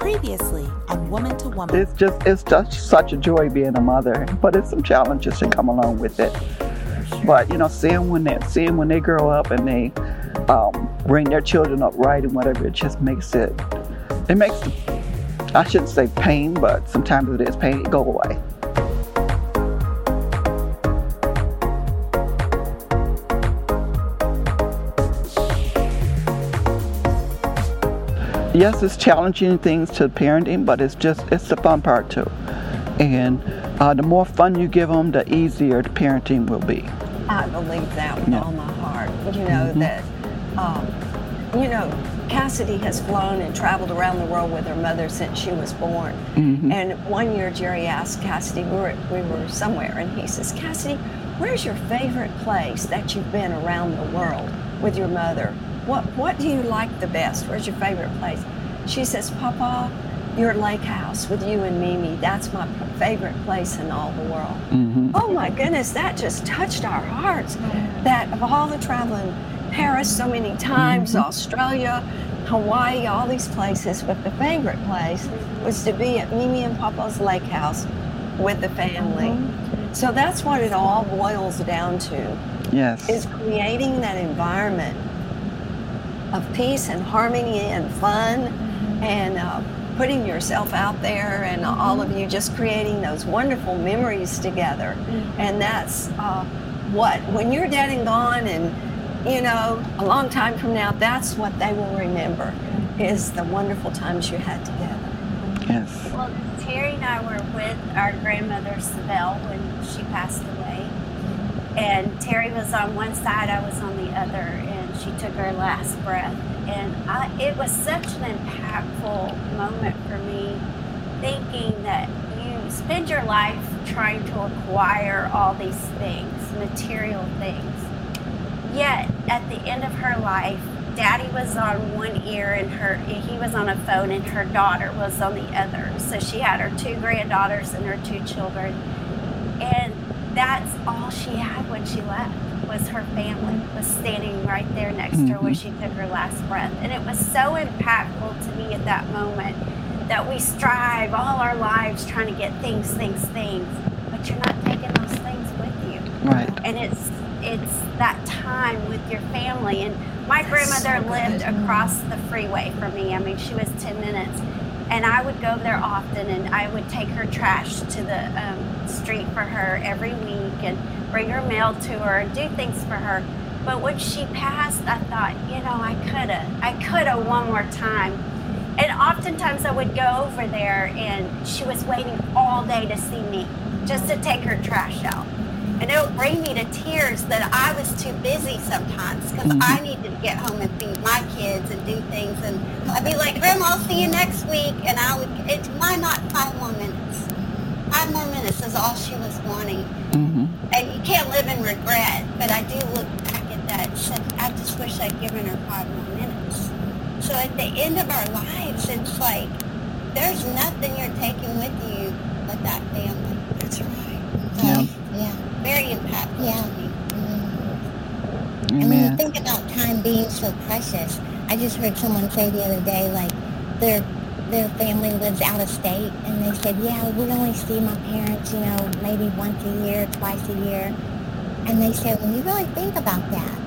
Previously on Woman to Woman. It's just it's just such a joy being a mother, but it's some challenges that come along with it. But you know, seeing when they seeing when they grow up and they um, bring their children up right and whatever, it just makes it it makes the, I shouldn't say pain, but sometimes it is pain. Go away. Yes, it's challenging things to parenting, but it's just it's the fun part too. And uh, the more fun you give them, the easier the parenting will be. I believe that with yeah. all my heart. You know mm-hmm. that, um, you know, Cassidy has flown and traveled around the world with her mother since she was born. Mm-hmm. And one year, Jerry asked Cassidy, we were, we were somewhere, and he says, Cassidy, where's your favorite place that you've been around the world with your mother? What what do you like the best? Where's your favorite place? She says, Papa, your lake house with you and Mimi. That's my favorite place in all the world. Mm-hmm. Oh my goodness, that just touched our hearts. That of all the traveling, Paris so many times, mm-hmm. Australia, Hawaii, all these places, but the favorite place was to be at Mimi and Papa's lake house with the family. Mm-hmm. So that's what it all boils down to. Yes. Is creating that environment of peace and harmony and fun and uh, putting yourself out there and all of you just creating those wonderful memories together. And that's uh, what, when you're dead and gone and, you know, a long time from now, that's what they will remember is the wonderful times you had together. Yes. Well, Terri and I were with our grandmother, Sibel, when she passed away. And Terri was on one side, I was on the other she took her last breath. And I, it was such an impactful moment for me, thinking that you spend your life trying to acquire all these things, material things. Yet, at the end of her life, Daddy was on one ear and her he was on a phone and her daughter was on the other. So she had her two granddaughters and her two children. And that's all she had when she left was her family was standing right there next mm-hmm. to her when mm-hmm. she took her last breath. And it was so impactful to me at that moment that we strive all our lives trying to get things, things, things, but you're not taking those things with you. Right. And it's it's that time with your family. And my That's grandmother so lived across the freeway from me. I mean, she was 10 minutes. And I would go there often and I would take her trash to the um, street for her every week. And bring her mail to her and do things for her. But when she passed, I thought, you know, I could have, I could have one more time. And oftentimes I would go over there and she was waiting all day to see me just to take her trash out. And it would bring me to tears that I was too busy sometimes because mm-hmm. I needed to get home and feed my kids and do things. And I'd be like, Grandma, I'll see you next week. And I would, it's why not five more minutes? Five more minutes is all she was wanting. Mm-hmm. And you can't live in regret, but I do look back at that and said, I just wish I'd given her five more minutes. So at the end of our lives, it's like, there's nothing you're taking with you but that family. That's right. Yeah. Yeah. Very impactful yeah. Mm-hmm. And when you think about time being so precious, I just heard someone say the other day, like, they're their family lives out of state, and they said, yeah, we only see my parents, you know, maybe once a year, twice a year. And they said, when you really think about that,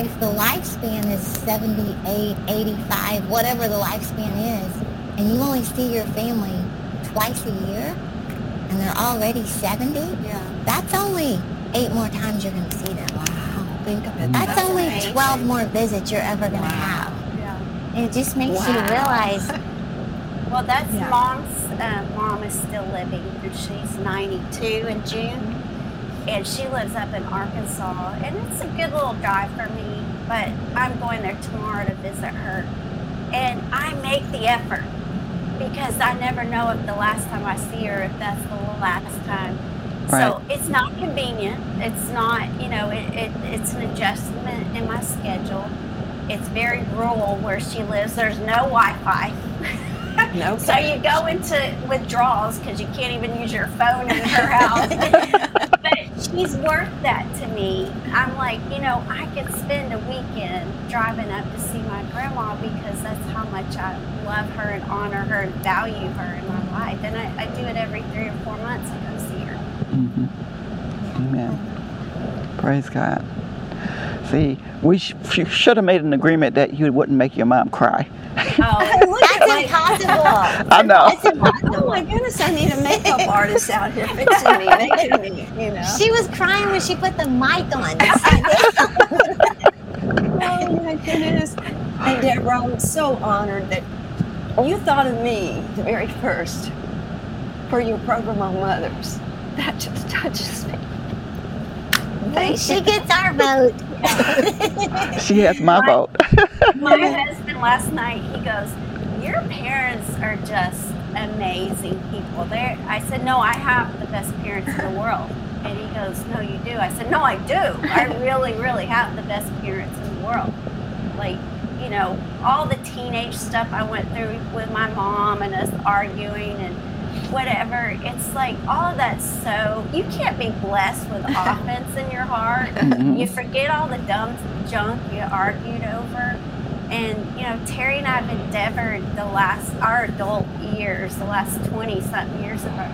if the lifespan is 78, 85, whatever the lifespan is, and you only see your family twice a year, and they're already 70, yeah. That's only eight more times you're going to see them. Wow, think of it. That's, that's only amazing. 12 more visits you're ever going to wow. have. Yeah. It just makes wow. you realize Well, that's yeah. mom's. Uh, mom is still living. and She's 92 in June, and she lives up in Arkansas. And it's a good little drive for me, but I'm going there tomorrow to visit her. And I make the effort because I never know if the last time I see her, if that's the last time. Right. So it's not convenient. It's not, you know, it, it, it's an adjustment in my schedule. It's very rural where she lives. There's no Wi Fi. No. So you go into withdrawals because you can't even use your phone in her house. but she's worth that to me. I'm like, you know, I could spend a weekend driving up to see my grandma because that's how much I love her and honor her and value her in my life. And I, I do it every three or four months. I go see her. Mm-hmm. Amen. Praise God. See, we sh- should have made an agreement that you wouldn't make your mom cry. Oh, That's impossible. I know. That's impossible. oh my goodness! I need a makeup artist out here fixing me, making me, you know. She was crying when she put the mic on. Oh my goodness. And Deborah, I'm so honored that you thought of me the very first for your program on mothers. That just touches me. Thank she you. gets our vote. She has my Right. vote. My husband last night, he goes, Your parents are just amazing people. They're, I said, No, I have the best parents in the world. And he goes, No, you do. I said, No, I do. I really, really have the best parents in the world. Like, you know, all the teenage stuff I went through with my mom and us arguing and whatever. It's like all of that's so you can't be blessed with offense in your heart. Mhm. You forget all the dumb junk you argued over. And you know, Terri and I have endeavored the last our adult years, the last twenty something years of our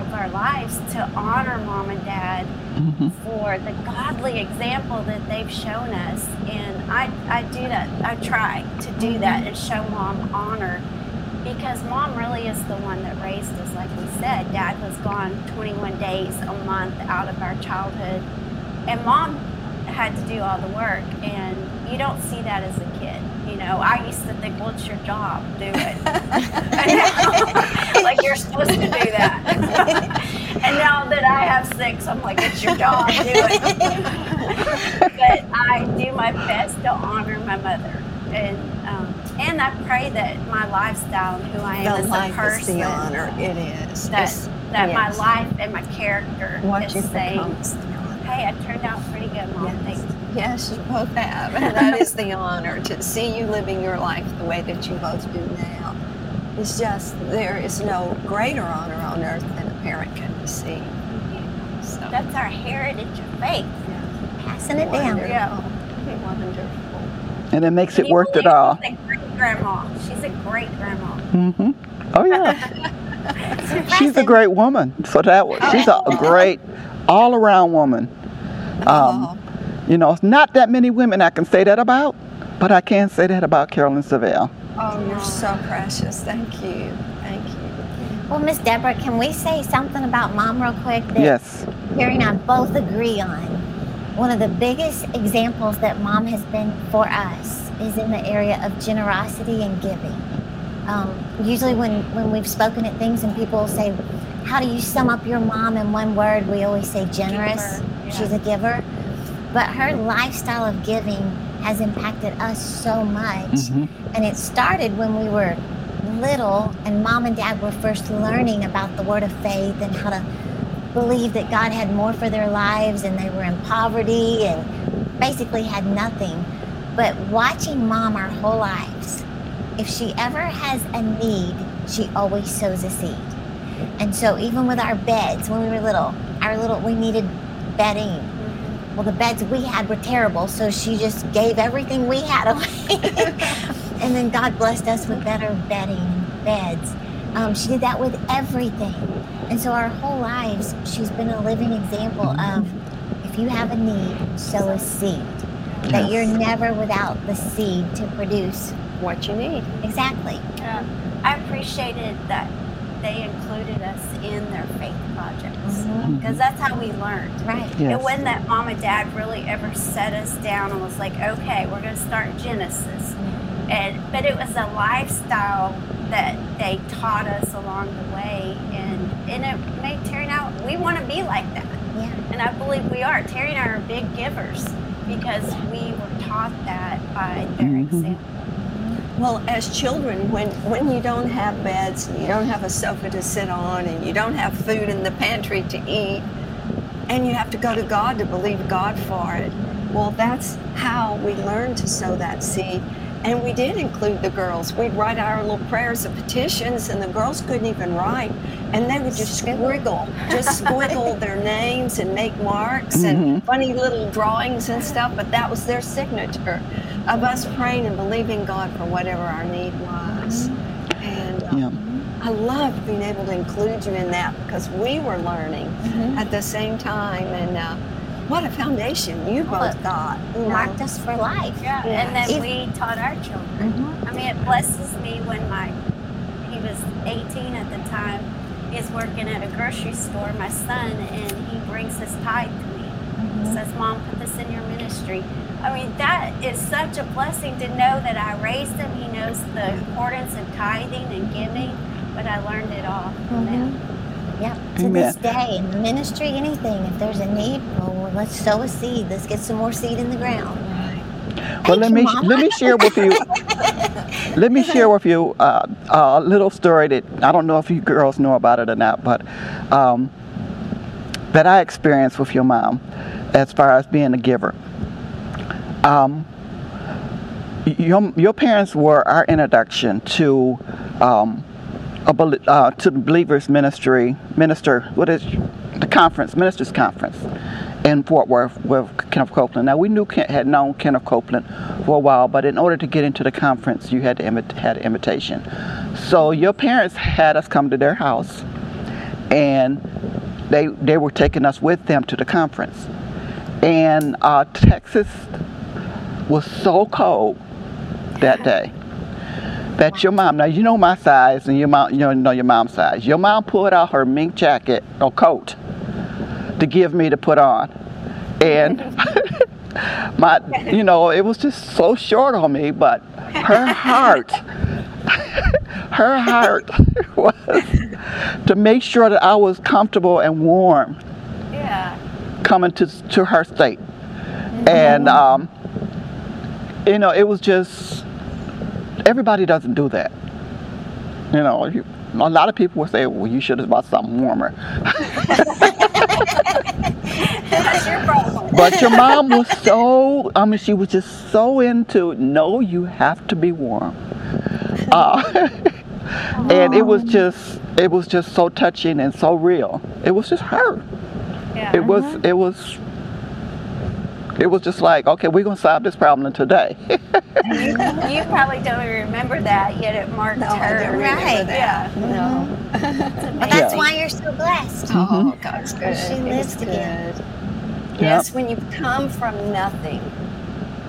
of our lives to honor mom and dad Mhm. for the godly example that they've shown us. And I, I do that. I try to do that and show mom honor because mom really is the one that raised us, like we said. Dad was gone 21 days a month out of our childhood. And mom had to do all the work. And you don't see that as a kid. You know, I used to think, well, it's your job, do it. like you're supposed to do that. and now that I have six, I'm like, it's your job, do it. but I do my best to honor my mother. And um, and I pray that my lifestyle and who I am The as a life is the honor. It is. that It's- that my life and my character What is you saying, is the honor. hey, I turned out pretty good, mom. Yes. Thanks. Yes, you both have. And that is the honor to see you living your life the way that you both do now. It's just, there is no greater honor on earth than a parent can receive. So, That's our heritage of faith. Passing it down. Yeah. Wonderful. And it makes it you worth it all. She's a great grandma. She's a great grandma. hmm Oh yeah, she's a great woman. So that was she's a, a great all-around woman. Um, Oh, you know, it's not that many women I can say that about, but I can say that about Carolyn Savelle. oh, you're so precious. Thank you. Thank you. Well, Miss Deborah, can we say something about mom real quick that Yes. Terri and I both agree on? One of the biggest examples that mom has been for us is in the area of generosity and giving. Um, usually, when, when we've spoken at things and people say, How do you sum up your mom in one word? We always say generous. Yeah. She's a giver. But her lifestyle of giving has impacted us so much. hmm And it started when we were little and mom and dad were first learning about the word of faith and how to believe that God had more for their lives and they were in poverty and basically had nothing. But watching mom our whole lives, if she ever has a need, she always sows a seed. And so even with our beds when we were little, our little we needed bedding. Well, the beds we had were terrible, so she just gave everything we had away. and then God blessed us with better bedding beds. Um, she did that with everything. And so our whole lives, she's been a living example of if you have a need, sow a seed. That you're never without the seed to produce. What you need. Exactly. Yeah. I appreciated that they included us in their faith projects Mhm. because that's how we learned. Right. Yes. It wasn't that mom and dad really ever set us down and was like, okay, we're going to start Genesis. And but it was a lifestyle that they taught us along the way, and and it made Terri and I we want to be like that, Yeah. and I believe we are. Terri and I are big givers because we were taught that by their Mhm. example. Well, as children, when, when you don't have beds and you don't have a sofa to sit on and you don't have food in the pantry to eat, and you have to go to God to believe God for it, well, that's how we learn to sow that seed. And we did include the girls. We'd write our little prayers and petitions, and the girls couldn't even write. And they would just squiggle, just squiggle their names and make marks and funny little drawings and stuff. But that was their signature of us praying and believing God for whatever our need was. And um, Yeah. I loved being able to include you in that because we were learning at the same time. And uh, what a foundation you both got. You know. Marked us for life. Yeah, Yeah. and then we taught our children. Mhm. I mean, it blesses me when my he was 18 at the time. He's working at a grocery store, my son, and he brings his tithe to me. Mm-hmm. Says, "Mom, put this in your ministry." I mean, that is such a blessing to know that I raised him. He knows the importance of tithing and giving, but I learned it all from mm-hmm. them. Yep. To Amen. this day, in ministry, anything, if there's a need, well, let's sow a seed. Let's get some more seed in the ground. Well, let you, me Mama. let me share with you. let me share with you uh, a little story that I don't know if you girls know about it or not, but um, that I experienced with your mom, as far as being a giver. Um, your your parents were our introduction to um, a uh, to the believers ministry minister what is the conference ministers conference in Fort Worth with Kenneth Copeland. Now we knew had known Kenneth Copeland for a while, but in order to get into the conference, you had to had an invitation. So your parents had us come to their house, and they they were taking us with them to the conference. And uh, Texas was so cold that day that your mom. Now you know my size and your mom you know your mom's size. Your mom pulled out her mink jacket or coat to give me to put on. And my you know it was just so short on me but her heart her heart was to make sure that I was comfortable and warm Yeah. coming to to her state. And um, you know it was just everybody doesn't do that. You know you, a lot of people will say well you should have bought something warmer. Your but your mom was so i mean she was just so into no you have to be warm. Uh, and it was just it was just so touching and so real. It was just her. Yeah. it was it was it was just like okay we're gonna solve this problem today you, you probably don't remember that, yet it marked No, her. don't remember Right. that. No. But that's Yeah. why you're so blessed. Oh, God's good. She lives is to give. good. Yes, when you've come from nothing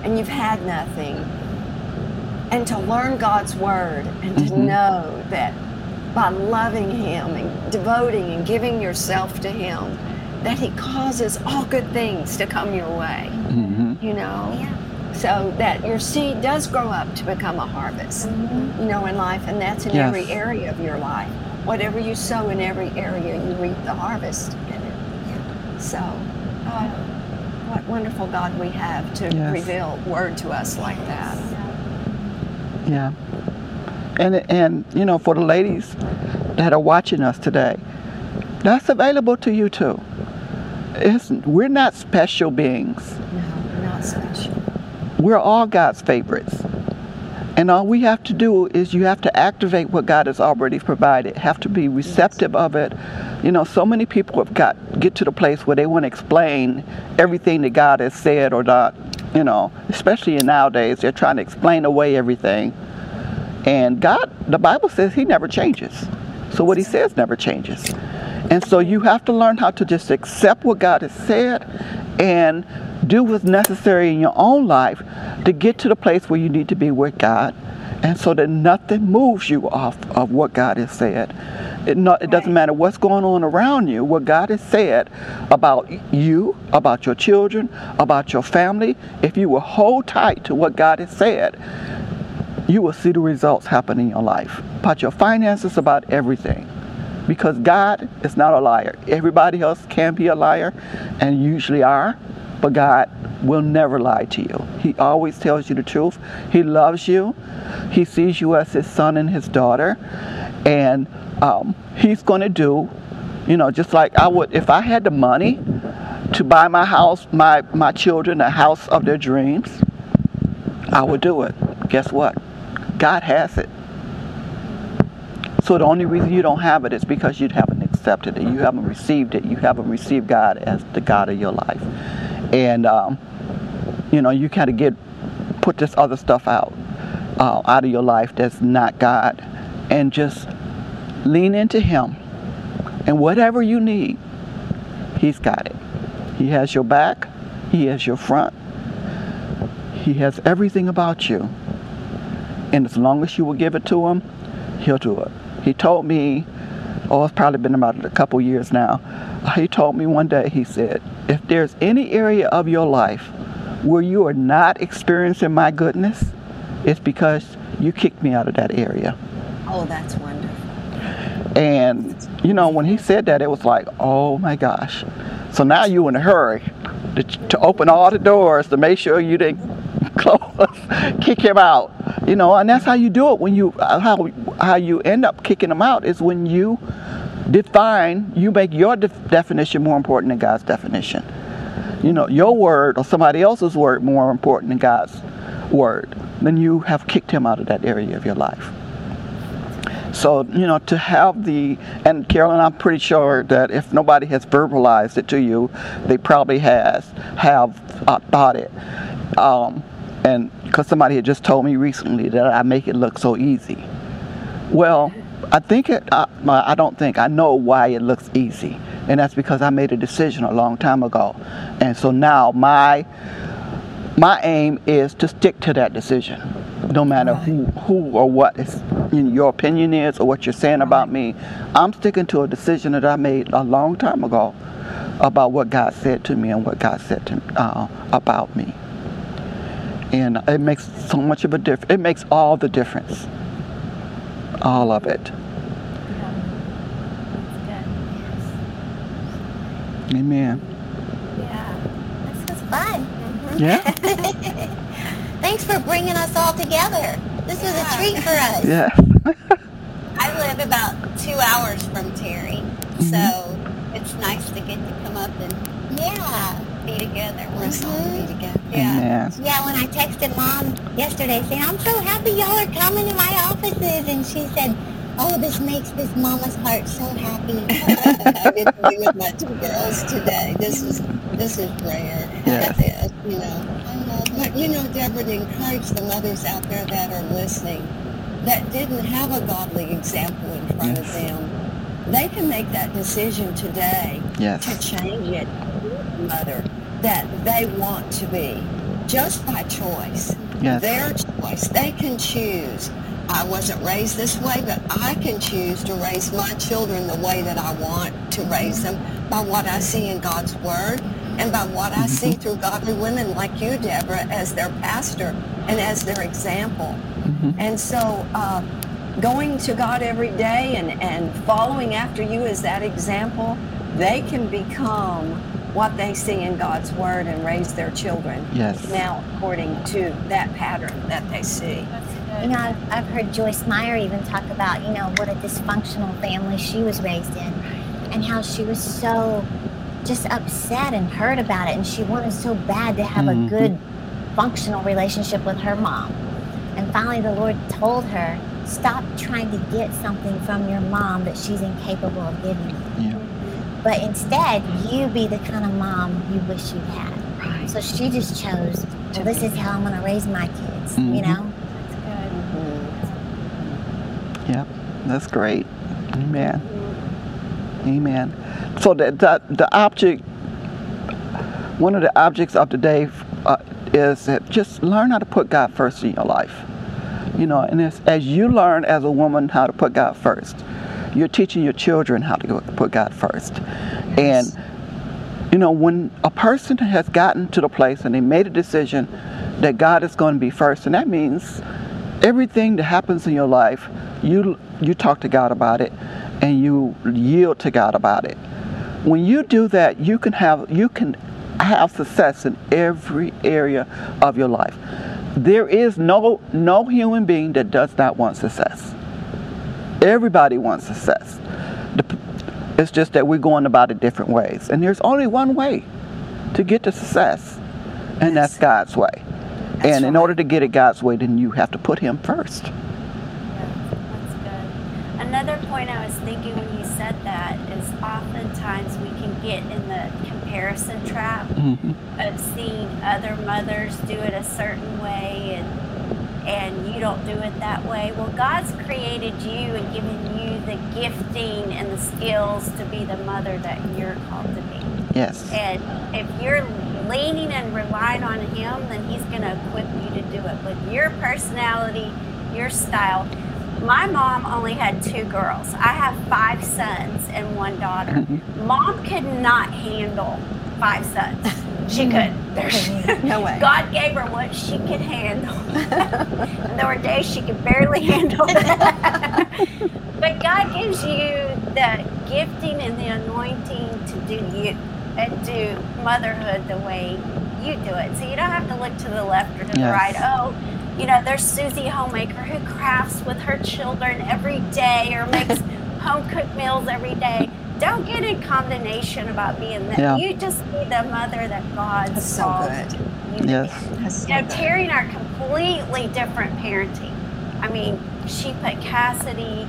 and you've had nothing, and to learn God's word and to Mhm. know that by loving Him and devoting and giving yourself to Him, that He causes all good things to come your way, hmm you know? Yeah. So that your seed does grow up to become a harvest, you know, in life, and that's in Yes. every area of your life. Whatever you sow in every area, you reap the harvest in it. So, uh, what wonderful God we have to Yes. reveal word to us like that. Yeah. And and you know, for the ladies that are watching us today, that's available to you too. It's, we're not special beings. No, not special. We're all God's favorites. And all we have to do is you have to activate what God has already provided. Have to be receptive of it. You know, so many people have got get to the place where they want to explain everything that God has said or not. You know, especially in nowadays, they're trying to explain away everything. And God, the Bible says He never changes. So what He says never changes. And so you have to learn how to just accept what God has said and do what's necessary in your own life to get to the place where you need to be with God. And so that nothing moves you off of what God has said. It, not, it doesn't matter what's going on around you, what God has said about you, about your children, about your family. If you will hold tight to what God has said, you will see the results happen in your life. About your finances, about everything. Because God is not a liar. Everybody else can be a liar and usually are, but God will never lie to you. He always tells you the truth. He loves you. He sees you as his son and his daughter. And um, he's going to do, you know, just like I would, if I had the money to buy my house, my, my children a house of their dreams, I would do it. guess what? God has it. So the only reason you don't have it is because you haven't accepted it. You haven't received it. You haven't received God as the God of your life. And um, you know, you kind of get put this other stuff out uh, out of your life that's not God, and just lean into Him. And whatever you need, He's got it. He has your back. He has your front. He has everything about you. And as long as you will give it to Him, He'll do it. He told me, oh, it's probably been about a couple years now. He told me one day, he said, if there's any area of your life where you are not experiencing my goodness, it's because you kicked me out of that area. Oh, that's wonderful. And, you know, when he said that, it was like, oh my gosh. So now you in a hurry to, to open all the doors to make sure you didn't close, kick him out. You know, and that's how you do it when you, how, how you end up kicking him out is when you define, you make your def- definition more important than God's definition. You know, your word or somebody else's word more important than God's word. Then you have kicked him out of that area of your life. So, you know, to have the, and Carolyn, I'm pretty sure that if nobody has verbalized it to you, they probably has, have uh, thought it. Um, and because somebody had just told me recently that I make it look so easy. Well, I think it, I, I don't think, I know why it looks easy. And that's because I made a decision a long time ago. And so now my, my aim is to stick to that decision no matter who, who or what is, your opinion is or what you're saying about me. I'm sticking to a decision that I made a long time ago about what God said to me and what God said to, uh, about me. And it makes so much of a difference. It makes all the difference. All of it. Amen. Yeah. This was fun. Yeah? Thanks for bringing us all together. This was a treat for us. Yeah. I live about two hours from Terri, mm-hmm. so it's nice to get to come up and Yeah. Be together. We're all be together. Yeah. Amen. Yeah, when I texted mom yesterday saying, I'm so happy y'all are coming to my offices, and she said, oh, this makes this mama's heart so happy. I get to be with my two girls today. This is this is rare. Yeah, You know, but you know, Deborah, to encourage the mothers out there that are listening that didn't have a godly example in front of them, they can make that decision today Yes. to change it, mother, that they want to be just by choice. Yes. Their choice. They can choose. I wasn't raised this way, but I can choose to raise my children the way that I want to raise them by what I see in God's Word and by what I see through godly women like you, Deborah, as their pastor and as their example. And so uh, going to God every day and, and following after you as that example, they can become what they see in God's Word and raise their children Yes. now according to that pattern that they see. You know, I've, I've heard Joyce Meyer even talk about, you know, what a dysfunctional family she was raised in and how she was so just upset and hurt about it. And she wanted so bad to have Mhm. a good, functional relationship with her mom. And finally, the Lord told her, stop trying to get something from your mom that she's incapable of giving you. Yeah. But instead, you be the kind of mom you wish you had. Right. So she just chose, well, this is how I'm going to raise my kids, you Mhm. know? Yep, that's great. Amen. Amen. So the, the, the object, one of the objects of the day uh, is that just learn how to put God first in your life. You know, and it's, as you learn as a woman how to put God first, you're teaching your children how to go- put God first. And, you know, when a person has gotten to the place and they made a decision that God is going to be first, and that means everything that happens in your life, you you talk to God about it, and you yield to God about it. When you do that, you can have you can have success in every area of your life. There is no no human being that does not want success. Everybody wants success. It's just that we're going about it different ways, and there's only one way to get to success, and that's God's way. and in order to get it God's way, then you have to put Him first. That's good. Another point I was thinking when you said that is oftentimes we can get in the comparison trap hmm of seeing other mothers do it a certain way and and you don't do it that way. Well, God's created you and given you the gifting and the skills to be the mother that you're called to be. Yes. And if you're leaning and relying on Him, then He's going to equip you to do it with your personality, your style. My mom only had two girls. I have five sons and one daughter. Mm-hmm. Mom could not handle five sons. She mm-hmm. could. There's- No way. God gave her what she could handle. and there were days she could barely handle it. but God gives you the gifting and the anointing to do you and do motherhood the way you do it. So you don't have to look to the left or to the right. Oh, you know, there's Susie Homemaker who crafts with her children every day or makes home cooked meals every day. Don't get in condemnation about being that. Yeah. You just be the mother that God That's so good. you Yes. be. That's so You know, good. Terri and I are completely different parenting. I mean, she put Cassidy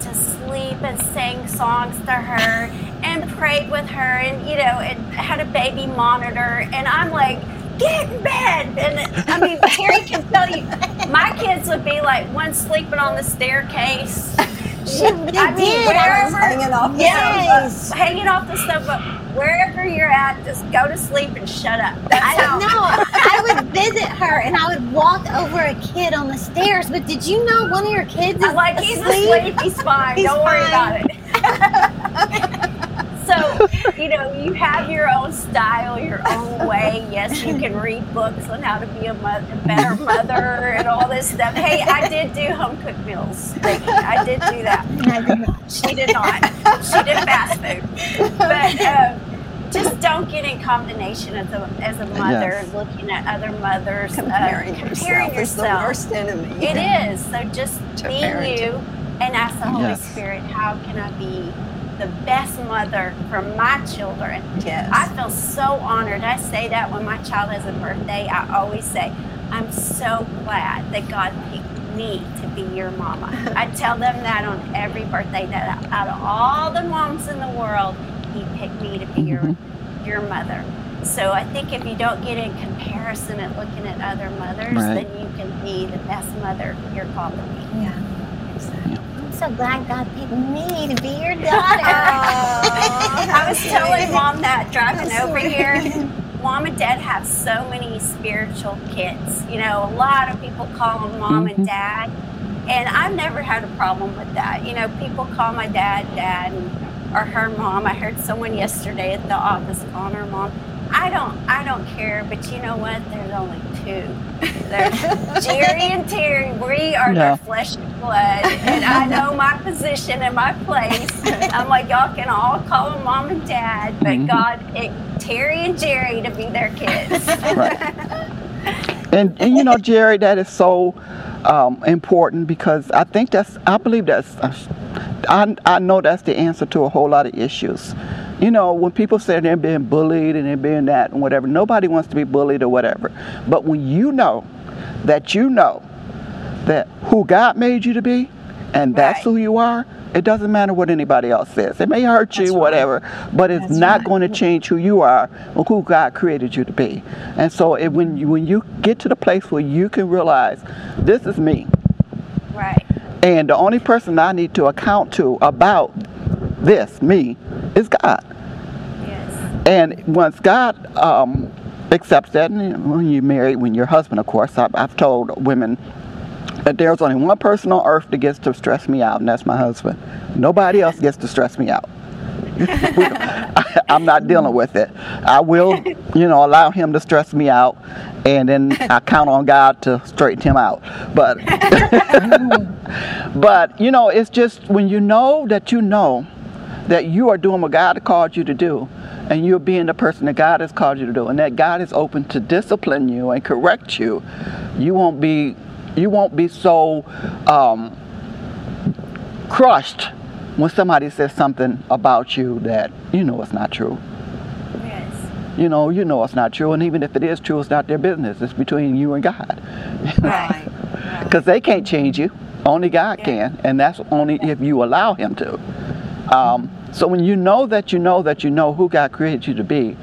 to sleep and sang songs to her and prayed with her and, you know, and had a baby monitor. And I'm like, get in bed. And I mean, Terri can tell you, my kids would be like one sleeping on the staircase. They I mean, did. wherever, Hanging off the yes, sofa. hanging off the sofa, wherever you're at, just go to sleep and shut up. That's I how. know. I would visit her and I would walk over a kid on the stairs. But did you know one of your kids is I'm like, he's asleep? asleep, he's fine, He's don't worry fine. about it. so, you know, you have your own style, your own way. Yes, you can read books on how to be a, mo- a better mother and all this stuff. Hey, I did do home cooked meals. I did do that. I did not. She did not. She did fast food. But um, just don't get in combination as a, as a mother, Yes. looking at other mothers, uh, Comparing, comparing yourself is the worst enemy. It is. So just To be you and ask the Holy Yes. Spirit, how can I be the best mother for my children? Yes. I feel so honored. I say that when my child has a birthday. I always say, I'm so glad that God picked me to be your mama. I tell them that on every birthday that out of all the moms in the world, he picked me to be your mm-hmm. your mother. So I think if you don't get in comparison and looking at other mothers, Right. then you can be the best mother you're called to be. Yeah. I'm so glad God picked me to be your daughter. I was telling mom that driving over here. Mom and dad have so many spiritual kids. You know, a lot of people call them mom and mm-hmm. dad. And I've never had a problem with that. You know, people call my dad dad or her mom. I heard someone yesterday at the office calling her mom. I don't I don't care, but you know what? There's only two. Jerry and Terri. We are Yeah. their flesh and blood. And I know my position and my place. I'm like, y'all can all call them mom and dad, but Mhm. God picked Terri and Jerry to be their kids. And, and you know, Jerry, that is so um, important because I think that's, I believe that's, I, I know that's the answer to a whole lot of issues. You know, when people say they're being bullied and they're being that and whatever, nobody wants to be bullied or whatever. But when you know that you know that who God made you to be and that's Right. who you are, it doesn't matter what anybody else says. It may hurt you, That's right. whatever, but it's That's not right. going to change who you are or who God created you to be. And so it, when you when you get to the place where you can realize this is me, right. and the only person I need to account to about this me is God. Yes. And once God um, accepts that, and when you're married, when your husband, of course, I've, I've told women that there's only one person on earth that gets to stress me out, and that's my husband. Nobody else gets to stress me out. I'm not dealing with it. I will, you know, allow him to stress me out, and then I count on God to straighten him out. But, but you know, it's just when you know that you know that you are doing what God called you to do, and you're being the person that God has called you to do, and that God is open to discipline you and correct you, you won't be, you won't be so um, crushed when somebody says something about you that you know it's not true. Yes. you know, you know it's not true. And even if it is true, it's not their business. It's between you and God. Right. Because they can't change you. Only God can. And that's only if you allow Him to. Um, so when you know that you know that you know who God created you to be,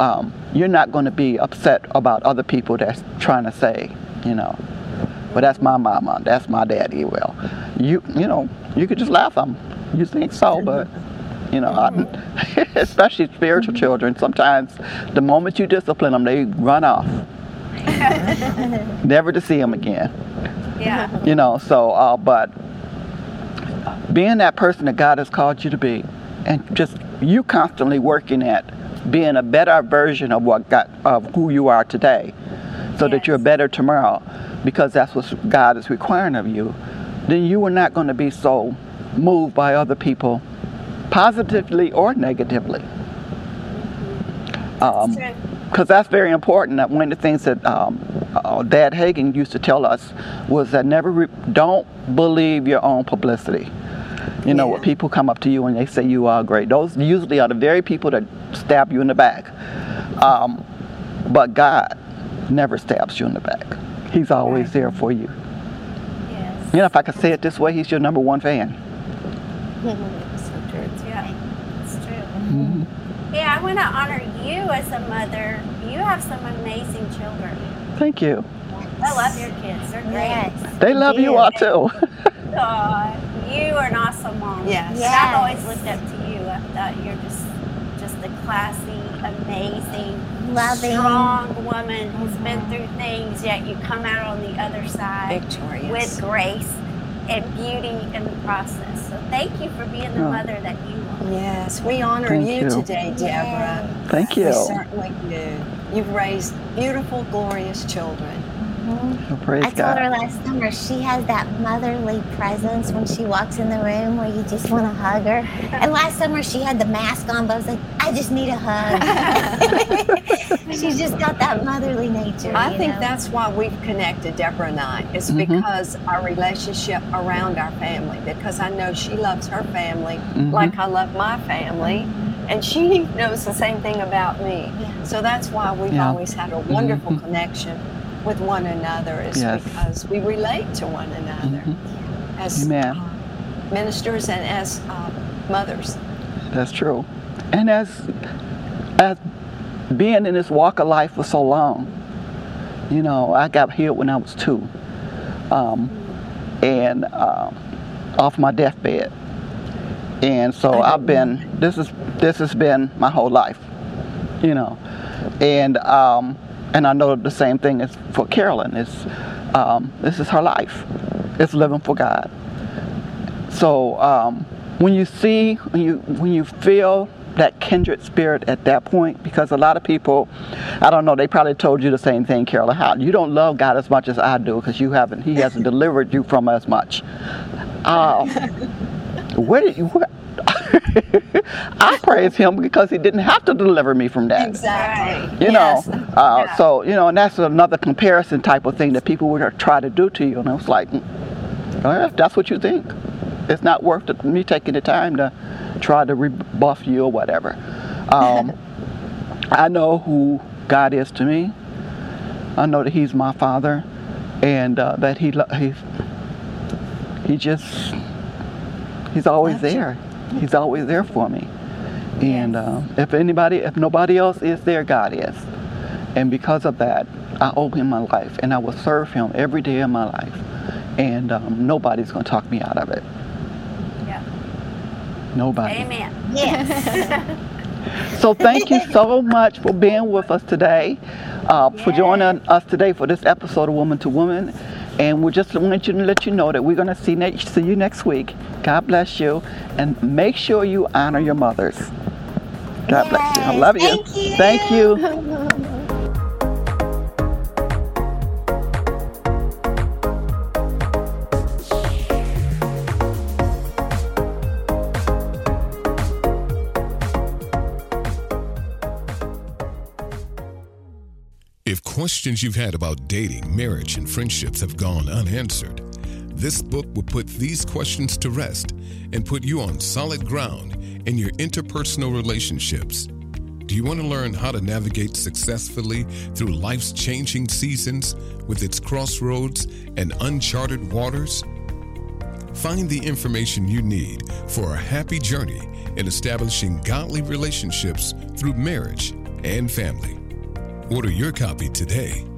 um, you're not going to be upset about other people that's trying to say, you know, well, that's my mama, that's my daddy. Well, you, you know, you could just laugh at them. You think so, but you know, I, especially spiritual children. Sometimes, the moment you discipline them, they run off, never to see them again. Yeah. You know, so uh, but being that person that God has called you to be, and just you constantly working at being a better version of what God, of who you are today, so that you're better tomorrow, because that's what God is requiring of you. Then you are not going to be so moved by other people, positively or negatively. Um, because that's very important. That one of the things that um, uh, Dad Hagin used to tell us was that never re- don't believe your own publicity. You know, when Yeah. people come up to you and they say you are great, those usually are the very people that stab you in the back. Um, but God never stabs you in the back. He's always there for you. Yes. You know, if I could say it this way, He's your number one fan. Yeah, it's true. Yeah, I want to honor you as a mother. You have some amazing children. Thank you. I love your kids. They're great. Yes. They love you all too. Aw, you are an awesome mom. Yes. Yes. I've always looked up to you. I thought you're just just a classy, amazing, Loving. strong woman who's been mm-hmm. through things, yet you come out on the other side Victorious. with grace and beauty in the process. So thank you for being the Oh. mother that you are. Yes, we honor Thank you, you. today, Deborah. Thank you. We you. certainly do. You've raised beautiful, glorious children. Oh, praise I told her last summer she has that motherly presence when she walks in the room where you just want to hug her. And last summer she had the mask on, but I was like, I just need a hug. She's just got that motherly nature. I think know? that's why we've connected, Deborah and I. It's Mhm. because our relationship around our family. Because I know she loves her family Mhm. like I love my family, and she knows the same thing about me. Yeah. So that's why we've Yeah. always had a wonderful Mhm. connection with one another. Is Yes. because we relate to one another Mhm. as uh, ministers and as uh, mothers. That's true. And as as being in this walk of life for so long, you know, I got healed when I was two, um, and um, off my deathbed, and so I've been. This is this has been my whole life, you know, and um, and I know the same thing is for Carolyn. It's um, this is her life. It's living for God. So um, when you see, when you when you feel that kindred spirit at that point, because a lot of people, I don't know, they probably told you the same thing, Carolyn. How you don't love God as much as I do because you haven't. He hasn't delivered you from as much. Um, where did you? Where, I praise Him because He didn't have to deliver me from that Exactly. you Yes. know uh, Yeah. so you know and that's another comparison type of thing that people would try to do to you and i was like "Mm, well, if that's what you think it's not worth it, me taking the time to try to rebuff you or whatever um, i know who god is to me i know that he's my father and uh, that he lo- he he just he's always there he's always there for me and uh, if anybody, if nobody else is there, God is. And because of that, I owe him my life and I will serve him every day of my life. And um, nobody's going to talk me out of it. Yeah. Nobody. Amen. Yes. So thank you so much for being with us today, uh, for joining us today for this episode of Woman to Woman. And we just want you to let you know that we're going to see, ne- see you next week. God bless you. And make sure you honor your mothers. God bless you. I love you. thank you. Thank you. questions you've had about dating, marriage, and friendships have gone unanswered, this book will put these questions to rest and put you on solid ground in your interpersonal relationships. Do you want to learn how to navigate successfully through life's changing seasons with its crossroads and uncharted waters? Find the information you need for a happy journey in establishing godly relationships through marriage and family. Order your copy today